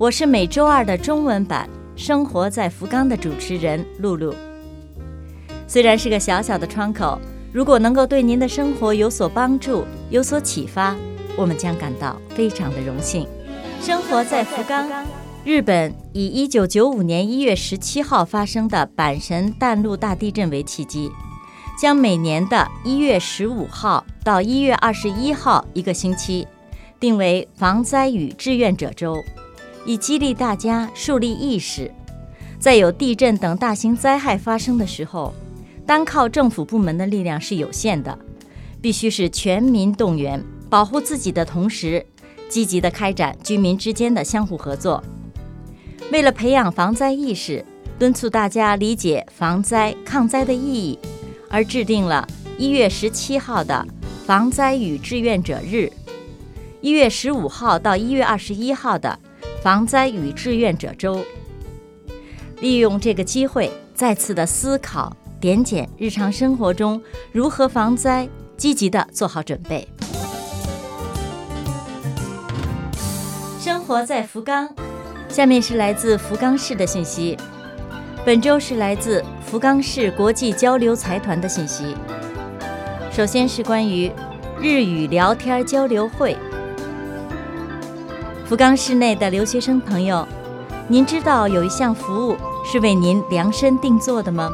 我是每周二的中文版《生活在福冈》的主持人露露。虽然是个小小的窗口，如果能够对您的生活有所帮助、有所启发，我们将感到非常的荣幸。生活在福冈，日本以1995年1月17号发生的阪神淡路大地震为契机，将每年的一月15号到1月21号一个星期定为防灾与志愿者周。以激励大家树立意识，在有地震等大型灾害发生的时候，单靠政府部门的力量是有限的，必须是全民动员，保护自己的同时，积极地开展居民之间的相互合作。为了培养防灾意识，敦促大家理解防灾抗灾的意义，而制定了一月十七号的防灾与志愿者日，一月十五号到一月二十一号的。防灾与志愿者周，利用这个机会，再次的思考、点检日常生活中如何防灾，积极的做好准备。生活在福冈，下面是来自福冈市的信息。本周是来自福冈市国际交流财团的信息。首先是关于日语聊天交流会。福冈市内的留学生朋友，您知道有一项服务是为您量身定做的吗？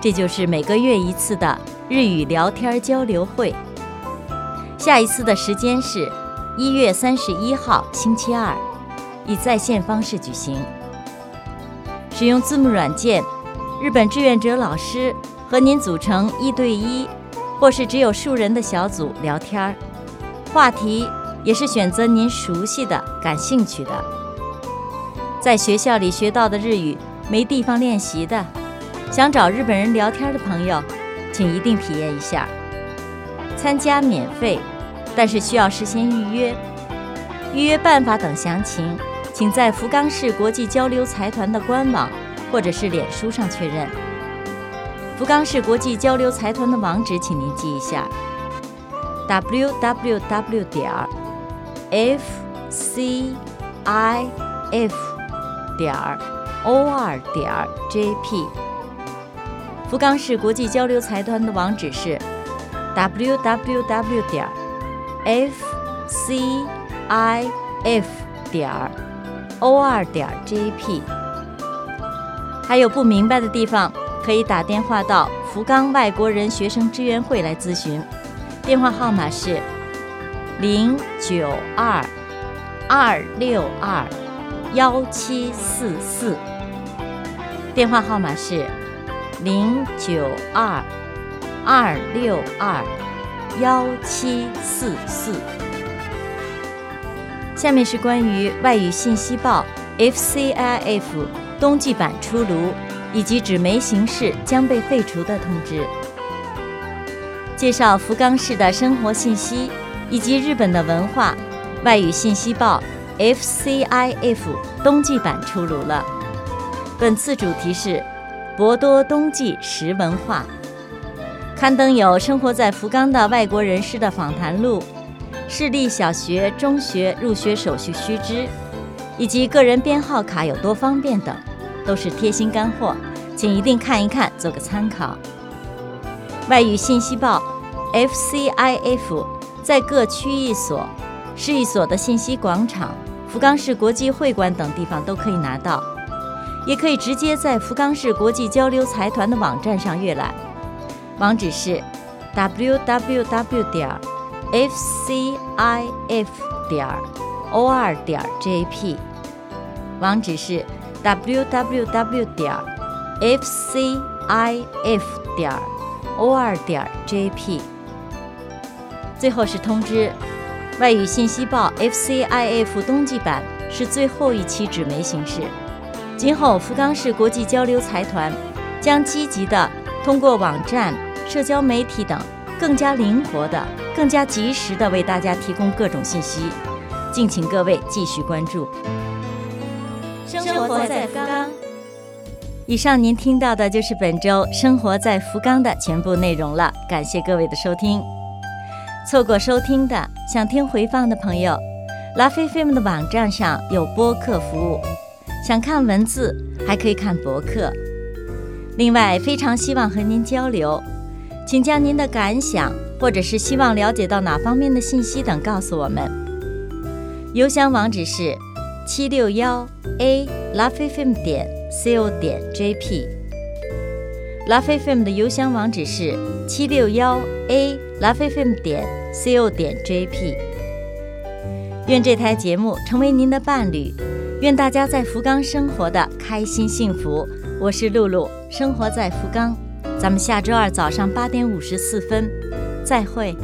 这就是每个月一次的日语聊天交流会。下一次的时间是一月三十一号星期二，以在线方式举行。使用字幕软件，日本志愿者老师和您组成一对一，或是只有数人的小组聊天儿，话题。也是选择您熟悉的、感兴趣的。在学校里学到的日语没地方练习的，想找日本人聊天的朋友，请一定体验一下。参加免费，但是需要事先预约。预约办法等详情，请在福冈市国际交流财团的官网或者是脸书上确认。福冈市国际交流财团的网址，请您记一下：www 点儿。F c i f 点 o 二点 j p，福冈市国际交流财团的网址是 w w w 点 f c i f 点 o 二点 j p。还有不明白的地方，可以打电话到福冈外国人学生支援会来咨询，电话号码是。零九二二六二幺七四四，电话号码是零九二二六二幺七四四。下面是关于外语信息报 FCIF 冬季版出炉以及纸媒形式将被废除的通知，介绍福冈市的生活信息。以及日本的文化外语信息报 FCIF 冬季版出炉了。本次主题是博多冬季食文化，刊登有生活在福冈的外国人士的访谈录、市立小学、中学入学手续须知，以及个人编号卡有多方便等，都是贴心干货，请一定看一看，做个参考。外语信息报 FCIF。在各区域所、市一所的信息广场、福冈市国际会馆等地方都可以拿到，也可以直接在福冈市国际交流财团的网站上阅览，网址是 www 点 fcif 点 or 点 jp，网址是 www 点 fcif 点 or 点 jp。最后是通知，外语信息报 FCIF 冬季版是最后一期纸媒形式，今后福冈市国际交流财团将积极的通过网站、社交媒体等，更加灵活的、更加及时的为大家提供各种信息，敬请各位继续关注。生活在福冈。以上您听到的就是本周《生活在福冈》的全部内容了，感谢各位的收听。错过收听的，想听回放的朋友，拉菲菲们的网站上有播客服务，想看文字还可以看博客。另外，非常希望和您交流，请将您的感想或者是希望了解到哪方面的信息等告诉我们。邮箱网址是七六幺 a 拉菲菲点 co 点 jp。拉菲菲的邮箱网址是七六幺 a 拉菲菲点 co 点 jp。愿这台节目成为您的伴侣，愿大家在福冈生活的开心幸福。我是露露，生活在福冈。咱们下周二早上八点五十四分，再会。